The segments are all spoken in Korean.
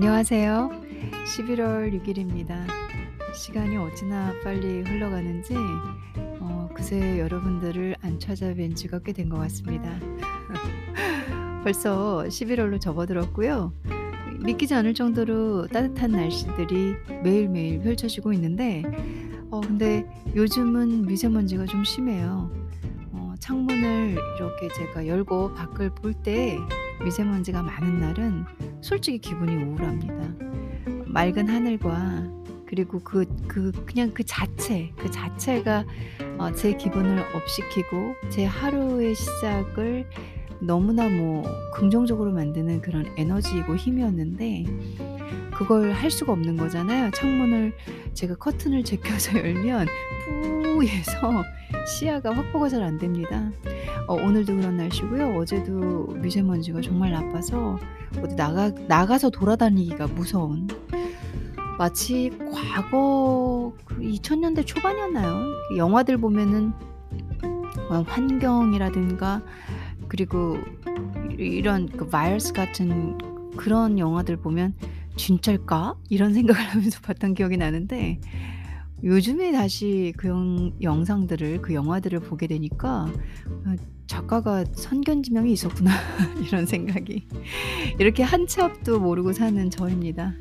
안녕하세요. 11월 6일입니다. 시간이 어찌나 빨리 흘러가는지 어, 그새 여러분들을 안 찾아뵌 지가 꽤 된 것 같습니다. 벌써 11월로 접어들었고요. 믿기지 않을 정도로 따뜻한 날씨들이 매일매일 펼쳐지고 있는데 어, 근데 요즘은 미세먼지가 좀 심해요. 어, 창문을 이렇게 제가 열고 밖을 볼 때 미세먼지가 많은 날은 솔직히 기분이 우울합니다. 맑은 하늘과 그리고 그, 그, 그냥 그 자체, 그 자체가 어, 제 기분을 업시키고 제 하루의 시작을 너무나 뭐 긍정적으로 만드는 그런 에너지이고 힘이었는데 그걸 할 수가 없는 거잖아요. 창문을 제가 커튼을 제껴서 열면 뿌해서 시야가 확보가 잘 안 됩니다. 어, 오늘도 그런 날씨고요. 어제도 미세먼지가 정말 나빠서 어디 나가 나가서 돌아다니기가 무서운 마치 과거 그 2000년대 초반이었나요? 영화들 보면은 어, 환경이라든가 그리고 이런 그 바이러스 같은 그런 영화들 보면 진짜일까? 이런 생각을 하면서 봤던 기억이 나는데 요즘에 다시 그 영, 영상들을 그 영화들을 보게 되니까 어, 작가가 선견지명이 있었구나 이런 생각이 이렇게 한 치 앞도 모르고 사는 저입니다.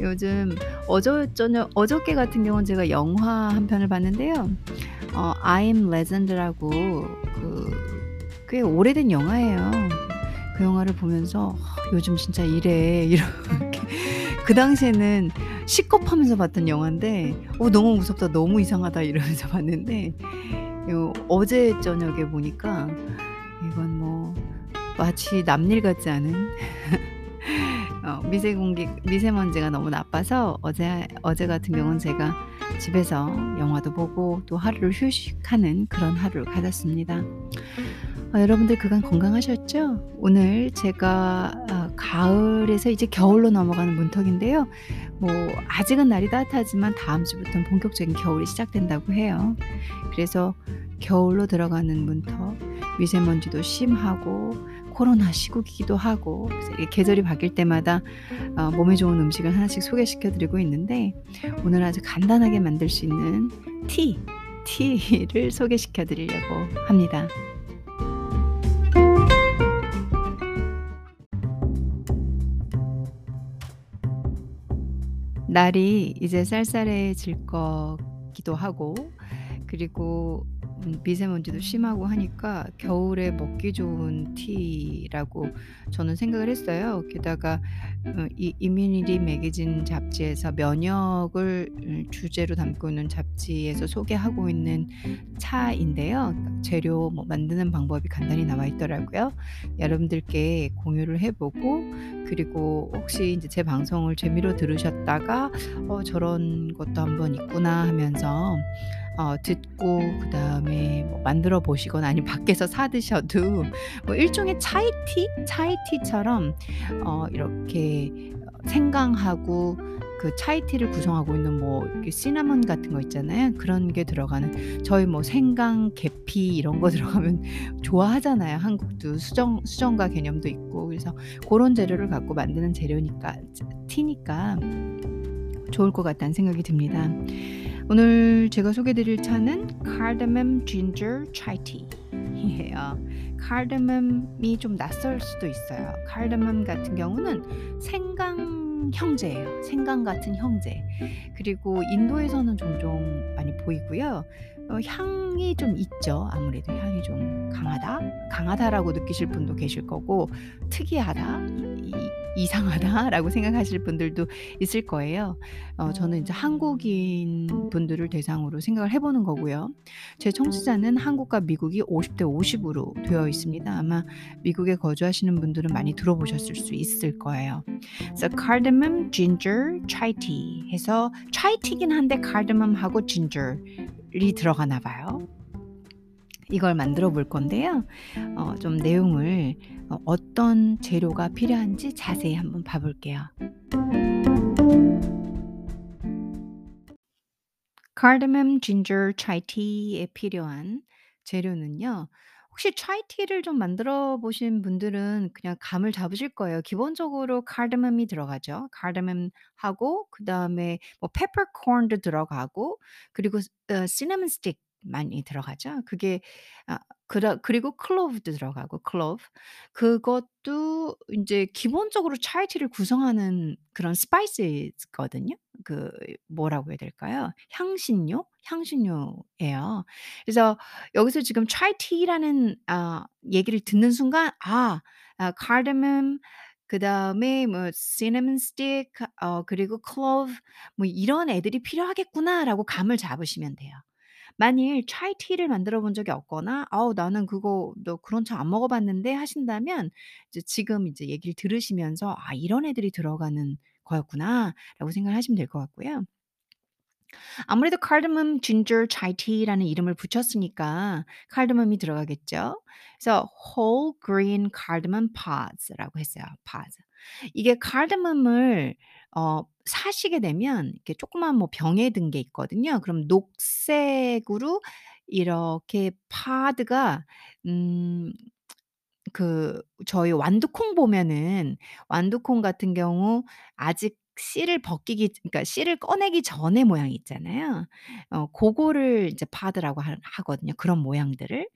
요즘 어저 저녁 어저께 같은 경우는 제가 영화 한 편을 봤는데요. 어, I'm Legend라고 그꽤 오래된 영화예요. 그 영화를 보면서 요즘 진짜 이래 이렇게 그 당시에는 시겁하면서 봤던 영화인데 어, 너무 무섭다 너무 이상하다 이러면서 봤는데 요, 어제 저녁에 보니까 이건 뭐 마치 남일 같지 않은 어, 미세 공기 미세먼지가 너무 나빠서 어제 어제 같은 경우는 제가 집에서 영화도 보고 또 하루를 휴식하는 그런 하루를 가졌습니다. 어, 여러분들 그간 건강하셨죠? 오늘 제가 어, 가을에서 이제 겨울로 넘어가는 문턱인데요. 뭐 아직은 날이 따뜻하지만 다음 주부터는 본격적인 겨울이 시작된다고 해요. 그래서 겨울로 들어가는 문턱, 미세먼지도 심하고 코로나 시국이기도 하고 그래서 계절이 바뀔 때마다 어, 몸에 좋은 음식을 하나씩 소개시켜 드리고 있는데 오늘 아주 간단하게 만들 수 있는 티, 티를 소개시켜 드리려고 합니다. 날이 이제 쌀쌀해질 거기도 하고 그리고 음 미세먼지도 심하고 하니까 겨울에 먹기 좋은 tea라고 저는 생각을 했어요. 게다가 어 이 Immunity 매거진 잡지에서 면역을 음 주제로 담고 있는 잡지에서 소개하고 있는 차인데요. 재료 뭐 만드는 방법이 간단히 나와 있더라고요. 여러분들께 공유를 해 보고 그리고 혹시 인제 제 방송을 재미로 들으셨다가 '어 저런 것도 한번 있구나.' 하면서 어 듣고 그 다음에 뭐 만들어 보시거나 아니면 밖에서 사 드셔도 뭐 일종의 차이티? 차이티처럼 어 이렇게 어 생강하고 그 차이티를 구성하고 있는 뭐 이렇게 시나몬 같은 거 있잖아요. 그런 게 들어가는 저희 뭐 생강, 계피 이런 거 들어가면 좋아하잖아요. 한국도 수정 수정과 개념도 있고 그래서 고런 재료를 갖고 만드는 재료니까 티니까 좋을 것 같다는 생각이 듭니다. 오늘 제가 소개해 드릴 차는 ginger chai tea예요. cardamom이 좀 낯설 수도 있어요. cardamom 같은 경우는 생강 형제예요. 생강 같은 형제. 그리고 인도에서는 종종 많이 보이고요. 어, 향이 좀 있죠. 아무래도 향이 좀 강하다, 강하다라고 느끼실 분도 계실 거고 특이하다, 이, 이상하다라고 생각하실 분들도 있을 거예요. 어, 저는 이제 한국인 분들을 대상으로 생각을 해보는 거고요. 제 청취자는 한국과 미국이 50대 50으로 되어 있습니다. 아마 미국에 거주하시는 분들은 많이 들어보셨을 수 있을 거예요. 그래서 cardamom, ginger, chai tea 해서 chai tea긴 한데 cardamom하고 ginger 이 들어가나 봐요. 이걸 만들어 볼 건데요. 어, 좀 내용을 어, 어떤 재료가 필요한지 자세히 한번 봐볼게요. ginger, chai tea에 필요한 재료는요. 혹시 차이티를 좀 만들어 보신 분들은 그냥 감을 잡으실 거예요. 기본적으로 카르멈이 들어가죠. 카르멈하고 그다음에 뭐 페퍼콘도 들어가고 그리고 스 어 cinnamon stick 많이 들어가죠. 그게 아 그러 그리고 clove도 들어가고 clove. 그것도 인제 기본적으로 chai tea를 구성하는 그런 spice거든요. 그 뭐라고 해야 될까요? 향신료? 향신료예요. 그래서 여기서 지금 chai tea라는 아 얘기를 듣는 순간 아 아 cardamom 그다음에 뭐 cinnamon 어 그리고 clove 뭐 '이런 애들이 필요하겠구나.'라고 감을 잡으시면 돼요. 만일 차이티를 만들어 본 적이 없거나 '아우 나는 그거 너 그런 차 안 먹어 봤는데.' 하신다면 이제 지금 이제 얘기를 들으시면서 '아 이런 애들이 들어가는 거였구나.'라고 생각을 하시면 될 것 같고요. 아무래도 cardamom, ginger, chai tea라는 이름을 붙였으니까 카르다몬이 들어가겠죠. 그래서 whole grain cardamom pods라고 했어요. pods. 이게 카르다몬을 어 사시게 되면 이렇게 조그만 뭐 병에 든 게 있거든요. 그럼 녹색으로 이렇게 pod가 음 그 저희 완두콩 보면은 완두콩 같은 경우 아직 씨를 벗기기 그러니까 씨를 꺼내기 전의 모양이 있잖아요. 어 고거를 이제 pod라고 하 하거든요, 그런 모양들을.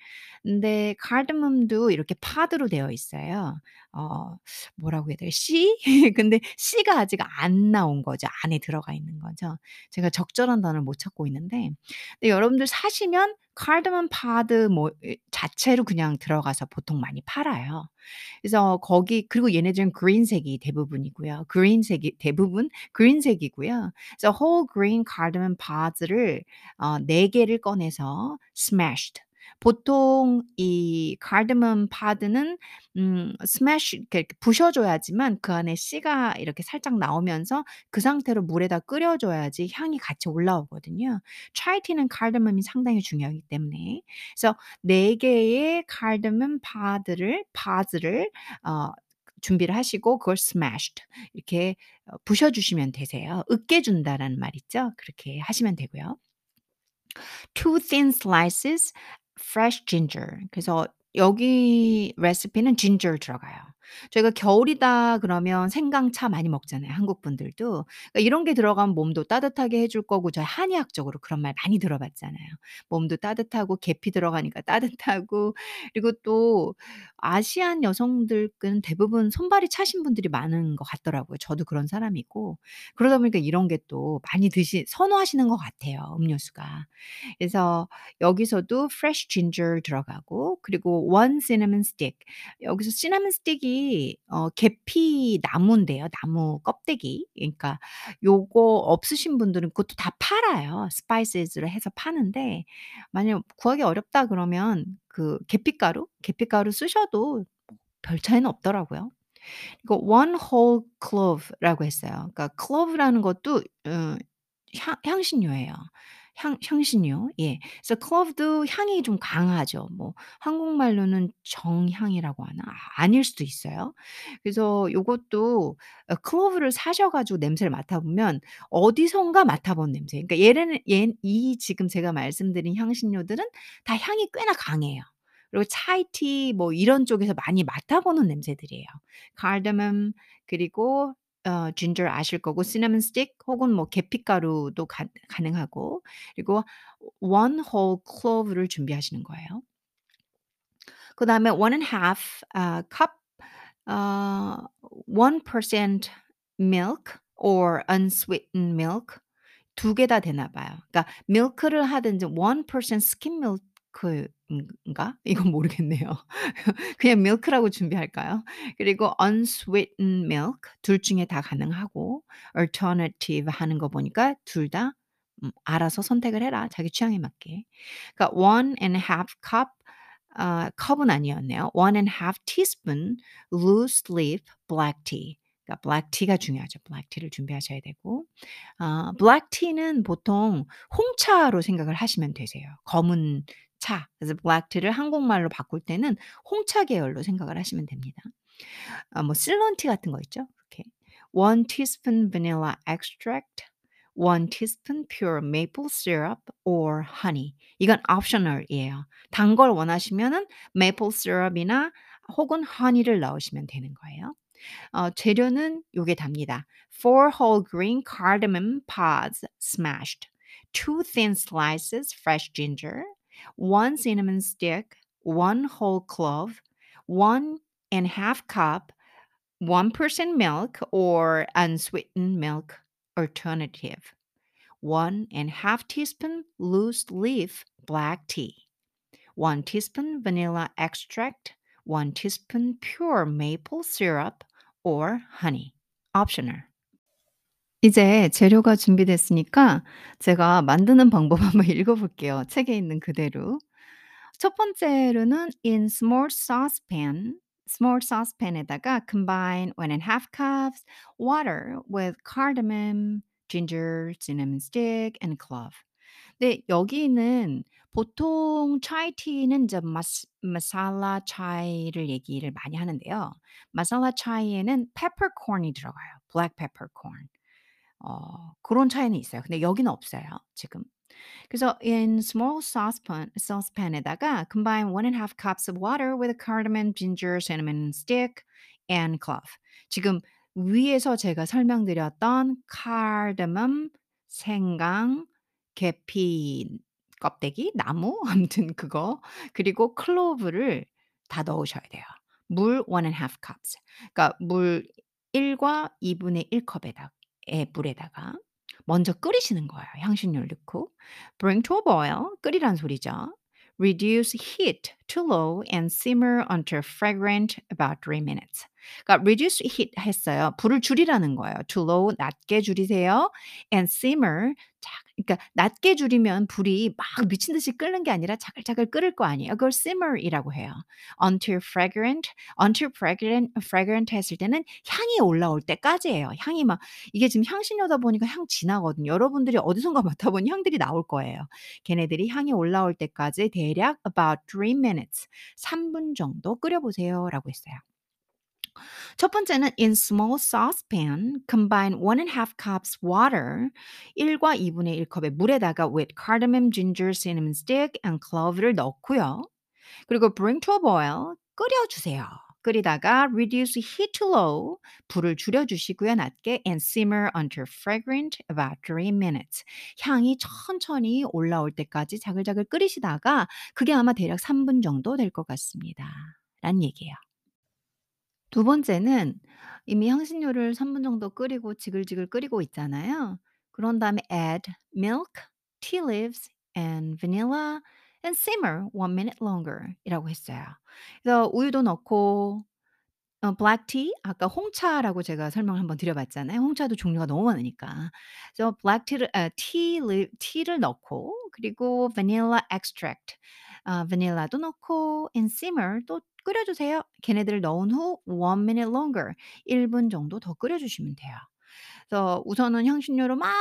근데 카르다몬도 이렇게 pod로 되어 있어요. 어 뭐라고 해야 돼요? 씨? 근데 씨가 아직 안 나온 거죠. 안에 들어가 있는 거죠. 제가 적절한 단어를 못 찾고 있는데 근데 여러분들 사시면 cardamom pod 뭐이 자체로 그냥 들어가서 보통 많이 팔아요. 그래서 거기 그리고 얘네들은 그린색이 대부분이고요. 그린색이 대부분 그린색이고요. 그래서 whole grain cardamom pods를 어 4 개를 꺼내서 smashed 보통 이 cardamom pod는 음 smash 이렇게 부셔 줘야지만 그 안에 씨가 이렇게 살짝 나오면서 그 상태로 물에다 끓여 줘야지 향이 같이 올라오거든요. tea는 cardamom이 상당히 중요하기 때문에. 그래서 4 개의 cardamom pod를 pods를 어 준비를 하시고 그걸 smashed 이렇게 어 부셔 주시면 되세요. 으깨 준다라는 말 있죠? 그렇게 하시면 되고요. two thin slices fresh ginger. 그래서 여기 레시피는 ginger 들어가요. 저희가 겨울이다 그러면 생강차 많이 먹잖아요, 한국 분들도. 그러니까 이런 게 들어가면 몸도 따뜻하게 해 줄 거고 저희 한의학적으로 그런 말 많이 들어봤잖아요. 몸도 따뜻하고 계피 들어가니까 따뜻하고 그리고 또 아시안 여성들은 대부분 손발이 차신 분들이 많은 것 같더라고요. 저도 그런 사람이고. 그러다 보니까 이런 게 또 많이 드시 선호하시는 것 같아요, 음료수가. 그래서 여기서도 fresh ginger 들어가고 그리고 one cinnamon stick. 여기서 cinnamon stick이 어 계피 나무인데요, 나무 껍데기. 그러니까 요거 없으신 분들은 그것도 다 팔아요. spices로 해서 파는데 만약 구하기 어렵다 그러면 그 계피가루, 계피가루 쓰셔도 뭐별 차이는 없더라고요. 이거 one whole clove라고 했어요. 그러니까 clove라는 것도 어 향 향신료예요. 향 향신료. 예. 그래서 clove도 향이 좀 강하죠. 뭐 한국말로는 정향이라고 하나? 아 아닐 수도 있어요. 그래서 요것도 어 clove를 사셔 가지고 냄새를 맡아 보면 어디선가 맡아 본 냄새. 그러니까 얘네는 얘 이 지금 제가 말씀드린 향신료들은 다 향이 꽤나 강해요. 그리고 차이티 뭐 이런 쪽에서 많이 맡아 보는 냄새들이에요. cardamom 그리고 어 ginger 아실 거고 cinnamon stick 혹은 뭐 계피가루도 가 가능하고 그리고 one whole clove를 준비하시는 거예요. 그 다음에 one and half 아 cup 어1% milk or unsweetened milk 두 개 다 되나 봐요. 그러니까 milk를 하든지 1% skim milk 인가? 이건 모르겠네요. 그냥 milk라고 준비할까요? 그리고 unsweetened milk 둘 중에 다 가능하고 alternative 하는 거 보니까 둘다음 알아서 선택을 해라, 자기 취향에 맞게. 그러니까 one and half cup 아 컵은 아니었네요. one and half teaspoon loose leaf black tea. 그러니까 tea가 중요하죠. tea를 준비하셔야 되고 아 black tea는 보통 홍차로 생각을 하시면 되세요. 검은 차. 그래서 tea를 한국말로 바꿀 때는 홍차 계열로 생각을 하시면 됩니다. 아 뭐 실론티 같은 거 있죠? 그렇게. one teaspoon vanilla extract, 1 teaspoon pure maple syrup or honey. 이건 optional이에요. 단 걸 원하시면은 maple syrup이나 혹은 honey를 넣으시면 되는 거예요. 어 재료는 요게 답니다. 4 whole green cardamom pods smashed, 2 thin slices fresh ginger, 1 cinnamon stick, 1 whole clove, 1 and half cup 1% milk or unsweetened milk alternative. 1 and half teaspoon loose leaf black tea. 1 teaspoon vanilla extract, 1 teaspoon pure maple syrup or honey. Optional. 이제 재료가 준비됐으니까 제가 만드는 방법 한번 읽어 볼게요. 책에 있는 그대로. 첫 번째로는 in small saucepan, small saucepan에다가 combine 1 and half cups water with cardamom, ginger, cinnamon stick and clove. 네, 여기는 보통 차이 티는 이제 마스 마살라 차이를 얘기를 많이 하는데요. 마살라 차이에는 peppercorn이 들어가요. black peppercorn. 어 그런 차이는 있어요. 근데 여기는 없어요, 지금. 그래서 in small saucepan saucepan에다가 combine 1 and half cups of water with cardamom, ginger, cinnamon stick and clove. 지금 위에서 제가 설명드렸던 cardamom, 생강, 계피 껍데기, 나무 아무튼 그거 그리고 클로브를 다 넣으셔야 돼요. 물1 and half cups. 그러니까 물 1과 2분의 1 컵에다 에 물에다가 먼저 끓이시는 거예요, 향신료를 넣고. Bring to a boil, 끓이란 소리죠. Reduce heat to low and simmer until fragrant about 3 minutes. 그러니까 reduce heat 했어요. 불을 줄이라는 거예요. To low 낮게 줄이세요. And simmer 자, 그러니까 낮게 줄이면 불이 막 미친 듯이 끓는 게 아니라 자글자글 끓을 거 아니에요. 그걸 simmer이라고 해요. Until fragrant, until fragrant, fragrant 했을 때는 향이 올라올 때까지예요. 향이 막 이게 지금 향신료다 보니까 향 진하거든요. 여러분들이 어디선가 맡아본 향들이 나올 거예요. 걔네들이 향이 올라올 때까지 대략 about 3 minutes, 3분 정도 끓여보세요라고 했어요. 첫 번째는 in small saucepan combine 1 and half cups water 1과 2분의 1 컵의 물에다가 with cardamom, ginger, cinnamon stick and clove를 넣고요. 그리고 bring to a boil 끓여 주세요. 끓이다가 reduce heat to low 불을 줄여 주시고요. 낮게 and simmer until fragrant about 3 minutes. 향이 천천히 올라올 때까지 자글자글 끓이시다가 그게 아마 대략 3분 정도 될 것 같습니다. 라는 얘기예요. 두 번째는 이미 향신료를 3 분 정도 끓이고 지글지글 끓이고 있잖아요. 그런 다음에 add milk, tea leaves and vanilla and simmer 1 minute longer 이라고 했어요. 그래서 우유도 넣고 어 black tea 아까 홍차라고 제가 설명을 한번 드려 봤잖아요. 홍차도 종류가 너무 많으니까. 그래서 black tea를 아 tea leaf tea를 넣고 그리고 vanilla extract 아 바닐라도 넣고 and simmer 또 끓여 주세요. 걔네들을 넣은 후1 minute longer 1분 정도 더 끓여 주시면 돼요. 그래서 우선은 향신료로 막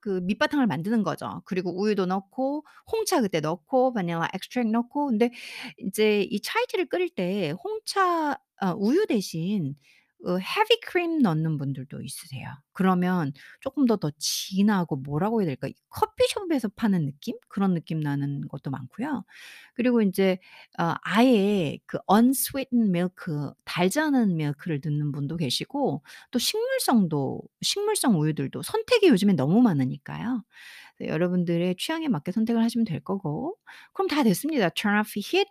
그 밑바탕을 만드는 거죠. 그리고 우유도 넣고 홍차 그때 넣고 바닐라 extract 넣고 근데 인제 이 차이티를 끓일 때 홍차 어 우유 대신 어 헤비 크림 넣는 분들도 있으세요. 그러면 쪼끔 더더 진하고 뭐라고 해야 될까? 커피숍에서 파는 느낌? 그런 느낌 나는 것도 많고요. 그리고 인제 어 아예 그 unsweetened milk 달지 않은 밀크를 넣는 분도 계시고 또 식물성도 식물성 우유들도 선택이 요즘엔 너무 많으니까요. 네 여러분들의 취향에 맞게 선택을 하시면 될 거고 그럼 다 됐습니다. "Turn off heat."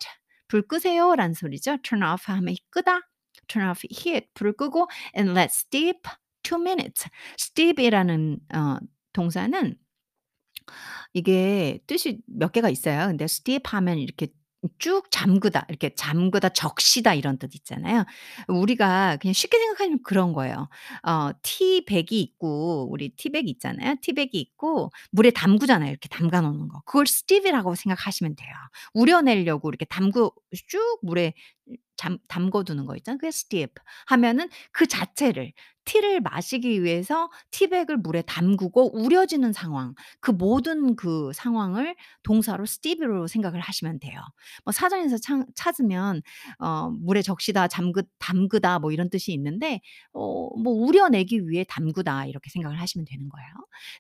"불 끄세요."라는 소리죠. "Turn off." 하면 끄다. Turn off heat 불을 끄고 and let steep 2 minutes. steep이라는 어 동사는 이게 뜻이 몇 개가 있어요. 근데 steep 하면 이렇게 쭉 잠그다, 이렇게 잠그다, 적시다 이런 뜻 있잖아요. 우리가 그냥 쉽게 생각하면 그런 거예요. 어 티백이 있고 우리 티백 있잖아요. 티백이 있고 물에 담그잖아요. 이렇게 담가 놓는 거. 그걸 steep이라고 생각하시면 돼요. 우려내려고 이렇게 담그 쭉 물에 잠 담궈 두는 거 있잖아요. 그게 steep 하면은 그 자체를 티를 마시기 위해서 티백을 물에 담그고 우려지는 상황 그 모든 그 상황을 동사로 steep으로 생각을 하시면 돼요. 뭐 사전에서 창 찾으면 어 물에 적시다 잠그 담그다 뭐 이런 뜻이 있는데 어 뭐 우려내기 위해 담그다 이렇게 생각을 하시면 되는 거예요.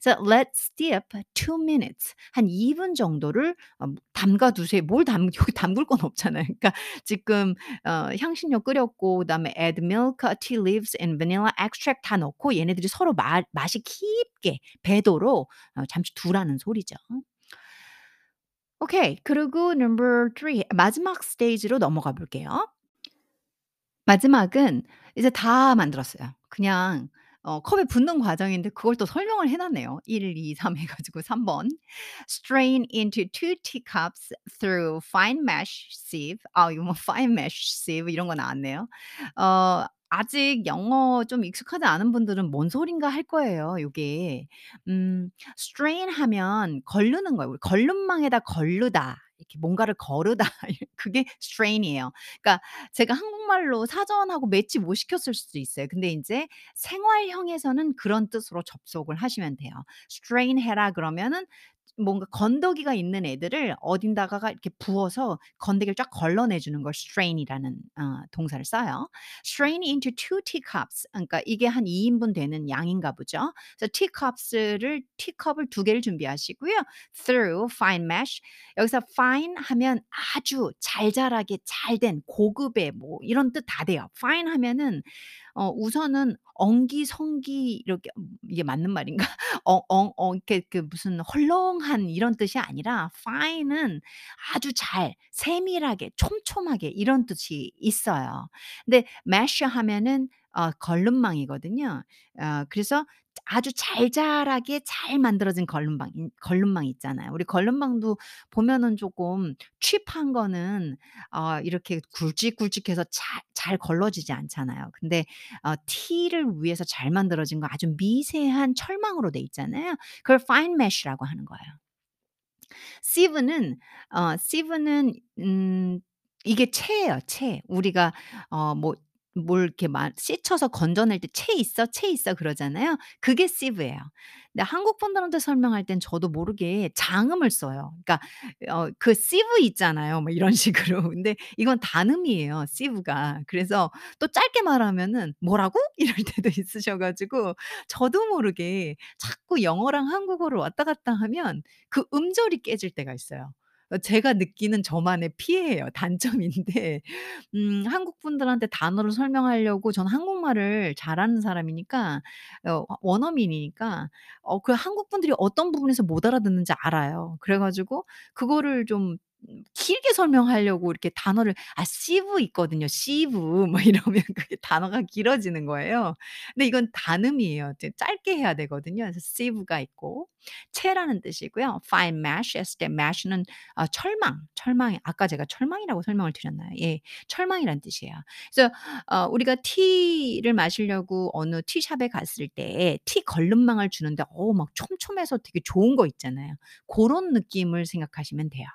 그래서 let's steep 2 minutes 한 2분 정도를 어 담가 두세요. 뭘 담 여기 담글 건 없잖아요. 그러니까 지금 어 향신료 끓였고 그다음에 add milk, tea leaves and vanilla extract 다 넣고 얘네들이 서로 마 맛이 깊게 배도록 어 잠시 두라는 소리죠. 오케이. 그리고 number 3 마지막 스테이지로 넘어가 볼게요. 마지막은 이제 다 만들었어요. 그냥 어 컵에 붓는 과정인데 그걸 또 설명을 해 놨네요. 1, 2, 3 해 가지고 3 번. Strain into 2 teacups through fine mesh sieve. 아 이거 뭐 fine mesh sieve 이런 거 나왔네요. 어 아직 영어 좀 익숙하지 않은 분들은 '뭔 소린가.' 할 거예요 요게. 음 strain 하면 거르는 거예요. 걸름망에다 거르다. 이렇게 뭔가를 거르다. 그게 strain이에요. 그러니까 제가 한국말로 사전하고 매치 못 시켰을 수도 있어요. 근데 인제 생활형에서는 그런 뜻으로 접속을 하시면 돼요. strain 해라 그러면은 뭔가 건더기가 있는 애들을 어딘다가가 이렇게 부어서 건더기를 쫙 걸러내 주는 걸 strain이라는 어 동사를 써요. strain into 2 teacups 그러니까 이게 한 2 인분 되는 양인가 보죠. 그래서 teacups를 티컵을 2 개를 준비하시고요. through fine mesh 여기서 fine 하면 아주 잘잘하게 잘 된 고급의 뭐 이런 뜻 다 돼요. fine 하면은 어 우선은 엉기성기 이렇게 음 이게 맞는 말인가? 어 엉어 이렇게 그 무슨 헐렁한 이런 뜻이 아니라 fine은 아주 잘 세밀하게 촘촘하게 이런 뜻이 있어요. 근데 mesh 하면은 어 걸름망이거든요. 어 그래서 아주 잘잘하게 잘 만들어진 걸름망 인 걸름망 있잖아요. 우리 걸름망도 보면은 쪼끔 칩한 거는 어 이렇게 굵직굵직해서 잘 잘 걸러지지 않잖아요. 근데 어 티를 위해서 잘 만들어진 거 아주 미세한 철망으로 돼 있잖아요. 그걸 fine mesh라고 하는 거예요. sieve는 어 sieve는 음 이게 채예요, 채. 우리가 어뭐 뭘 이렇게 막 씻어서 건져낼 때 "채 있어? 채 있어?" 그러잖아요. 그게 sieve예요. 근데 한국 분들한테 설명할 땐 저도 모르게 장음을 써요. 그러니까 어 그 sieve 있잖아요. 뭐 이런 식으로. 근데 이건 단음이에요, sieve가. 그래서 또 짧게 말하면은 "뭐라고?" 이럴 때도 있으셔 가지고 저도 모르게 자꾸 영어랑 한국어를 왔다 갔다 하면 그 음절이 깨질 때가 있어요. 어 제가 느끼는 저만의 피해예요. 단점인데 음 한국 분들한테 단어를 설명하려고 저는 한국말을 잘하는 사람이니까 어 원어민이니까 어 그 한국 분들이 어떤 부분에서 못 알아듣는지 알아요. 그래 가지고 그거를 좀음 길게 설명하려고 이렇게 단어를 아 sieve 있거든요. sieve 뭐 이러면 그게 단어가 길어지는 거예요. 근데 이건 단음이에요. 짧게 해야 되거든요. 그래서 sieve가 있고 채라는 뜻이고요. fine mesh 했을 때 mesh는 아 철망, 철망이 아까 제가 철망이라고 설명을 드렸나요? 예. 철망이란 뜻이에요. 그래서 어 우리가 티를 마시려고 어느 티샵에 갔을 때 티 걸름망을 주는데 어우 막 촘촘해서 되게 좋은 거 있잖아요. 고런 느낌을 생각하시면 돼요.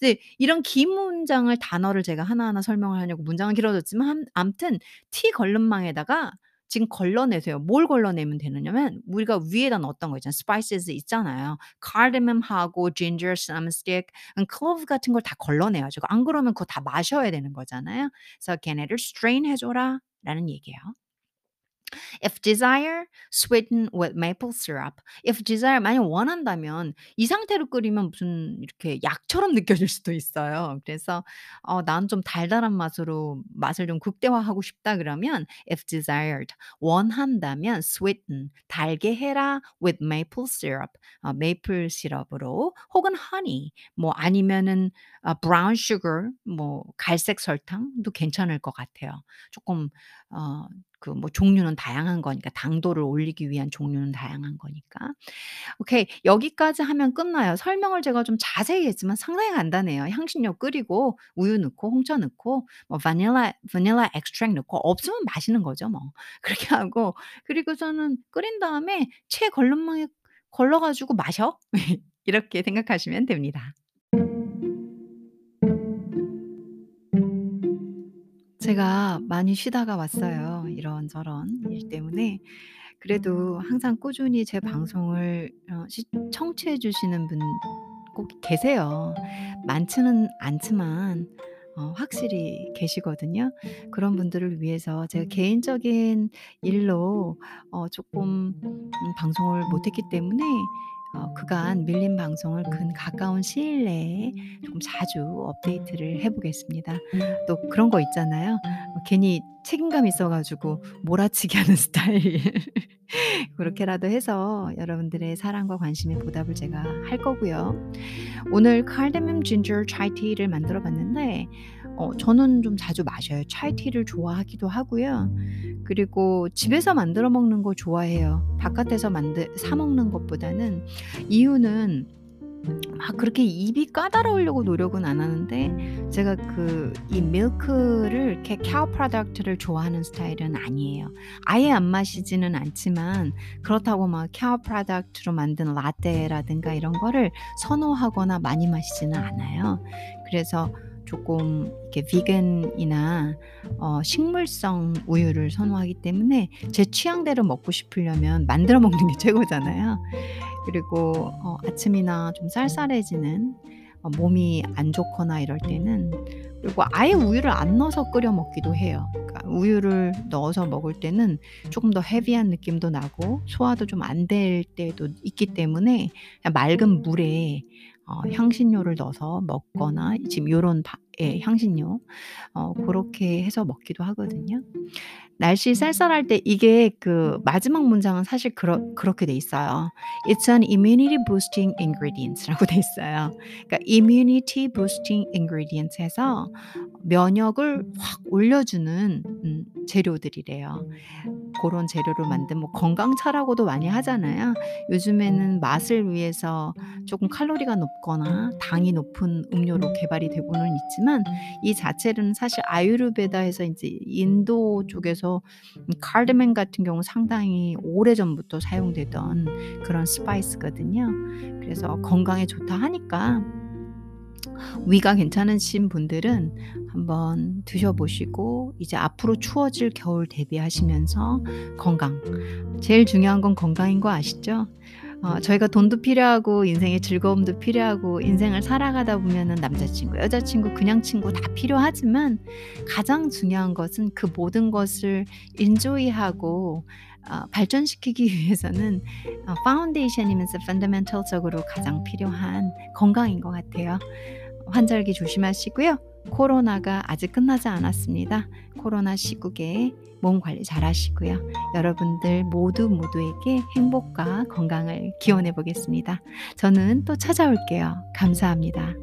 이제 이런 긴 문장을 단어를 제가 하나하나 설명을 하려고 문장은 길어졌지만 함 암튼 티 걸름망에다가 지금 걸러내세요. 뭘 걸러내면 되느냐면 우리가 위에다 넣었던 거 있잖아요. spices 있잖아요. cinnamon stick, 음 clove 같은 걸 다 걸러내야 죠. 안 그러면 그거 다 마셔야 되는 거잖아요. 그래서 "걔네를 strain 해 줘라."라는 얘기예요. If desire, sweeten with maple syrup. If desire 만약 원한다면 이 상태로 끓이면 무슨 이렇게 약처럼 느껴질 수도 있어요. 그래서 어 '난 좀 달달한 맛으로 맛을 좀 극대화하고 싶다.' 그러면 if desired 원한다면 sweeten 달게 해라 with maple syrup 어 메이플 시럽으로 혹은 honey 뭐 아니면은 아 brown sugar 뭐 갈색 설탕도 괜찮을 것 같아요. 쪼끔 어 그 뭐 종류는 다양한 거니까 당도를 올리기 위한 종류는 다양한 거니까. 오케이. 여기까지 하면 끝나요. 설명을 제가 좀 자세히 했지만 상당히 간단해요. 향신료 끓이고 우유 넣고 홍차 넣고 뭐 바닐라 바닐라 extract 넣고 없으면 마시는 거죠 뭐. 그렇게 하고 그리고서는 끓인 다음에 채 걸름망에 걸러 가지고 마셔. 이렇게 생각하시면 됩니다. 제가 많이 쉬다가 왔어요. 이런저런 일 때문에. 그래도 항상 꾸준히 제 방송을 어 시 청취해 주시는 분 꼭 계세요. 많지는 않지만 어 확실히 계시거든요. 그런 분들을 위해서 제가 개인적인 일로 어음 방송을 못 했기 때문에 어 그간 밀린 방송을 근 가까운 시일 내에 좀 자주 업데이트를 해 보겠습니다. 또 그런 거 있잖아요. 어 괜히 책임감 있어 가지고 몰아치기 하는 스타일. 그렇게라도 해서 여러분들의 사랑과 관심에 보답을 제가 할 거고요. 오늘 ginger chai tea를 만들어 봤는데 어 저는 좀 자주 마셔요. tea를 좋아하기도 하고요. 그리고 집에서 만들어 먹는 거 좋아해요. 바깥에서 만드 사 먹는 것보다는. 이유는 막 그렇게 입이 까다로우려고 노력은 안 하는데 제가 그 이 밀크를 이렇게 cow product를 좋아하는 스타일은 아니에요. 아예 안 마시지는 않지만 그렇다고 막 cow product로 만든 라떼라든가 이런 거를 선호하거나 많이 마시지는 않아요. 그래서 쪼끔 이렇게 비건이나 어 식물성 우유를 선호하기 때문에 제 취향대로 먹고 싶으려면 만들어 먹는 게 최고잖아요. 그리고 어 아침이나 좀 쌀쌀해지는 어 몸이 안 좋거나 이럴 때는 그리고 아예 우유를 안 넣어서 끓여 먹기도 해요. 그러니까 우유를 넣어서 먹을 때는 쪼금 더 헤비한 느낌도 나고 소화도 좀 안 될 때도 있기 때문에 맑은 물에 어 향신료를 넣어서 먹거나 지금 요런 바 예 향신료. 어 고렇게 해서 먹기도 하거든요. 날씨 쌀쌀할 때 이게 그 마지막 문장은 사실 그렇 그렇게 돼 있어요. "It's an immunity boosting ingredients."라고 돼 있어요. 그러니까 immunity boosting ingredients 해서 면역을 확 올려주는 음 재료들이래요. 고런 재료로 만든 뭐 건강차라고도 많이 하잖아요. 요즘에는 맛을 위해서 쪼금 칼로리가 높거나 당이 높은 음료로 개발이 되고는 있지만 이 자체는 사실 아유르베다에서 인제 인도 쪽에서 음 cardamom 같은 경우는 상당히 오래전부터 사용되던 그런 스파이스거든요. 그래서 건강에 좋다 하니까 위가 괜찮으신 분들은 한번 드셔 보시고 이제 앞으로 추워질 겨울 대비하시면서 건강 제일 중요한 건 건강인 거 아시죠? 어 저희가 돈도 필요하고 인생의 즐거움도 필요하고 인생을 살아가다 보면은 남자친구, 여자친구, 그냥 친구 다 필요하지만 가장 중요한 것은 그 모든 것을 enjoy하고 어 발전시키기 위해서는 어 파운데이션이면서 fundamental적으로 가장 필요한 건강인 것 같아요. 환절기 조심하시고요. 코로나가 아직 끝나지 않았습니다. 코로나 시국에 몸 관리 잘 하시고요. 여러분들 모두 모두에게 행복과 건강을 기원해 보겠습니다. 저는 또 찾아올게요. 감사합니다.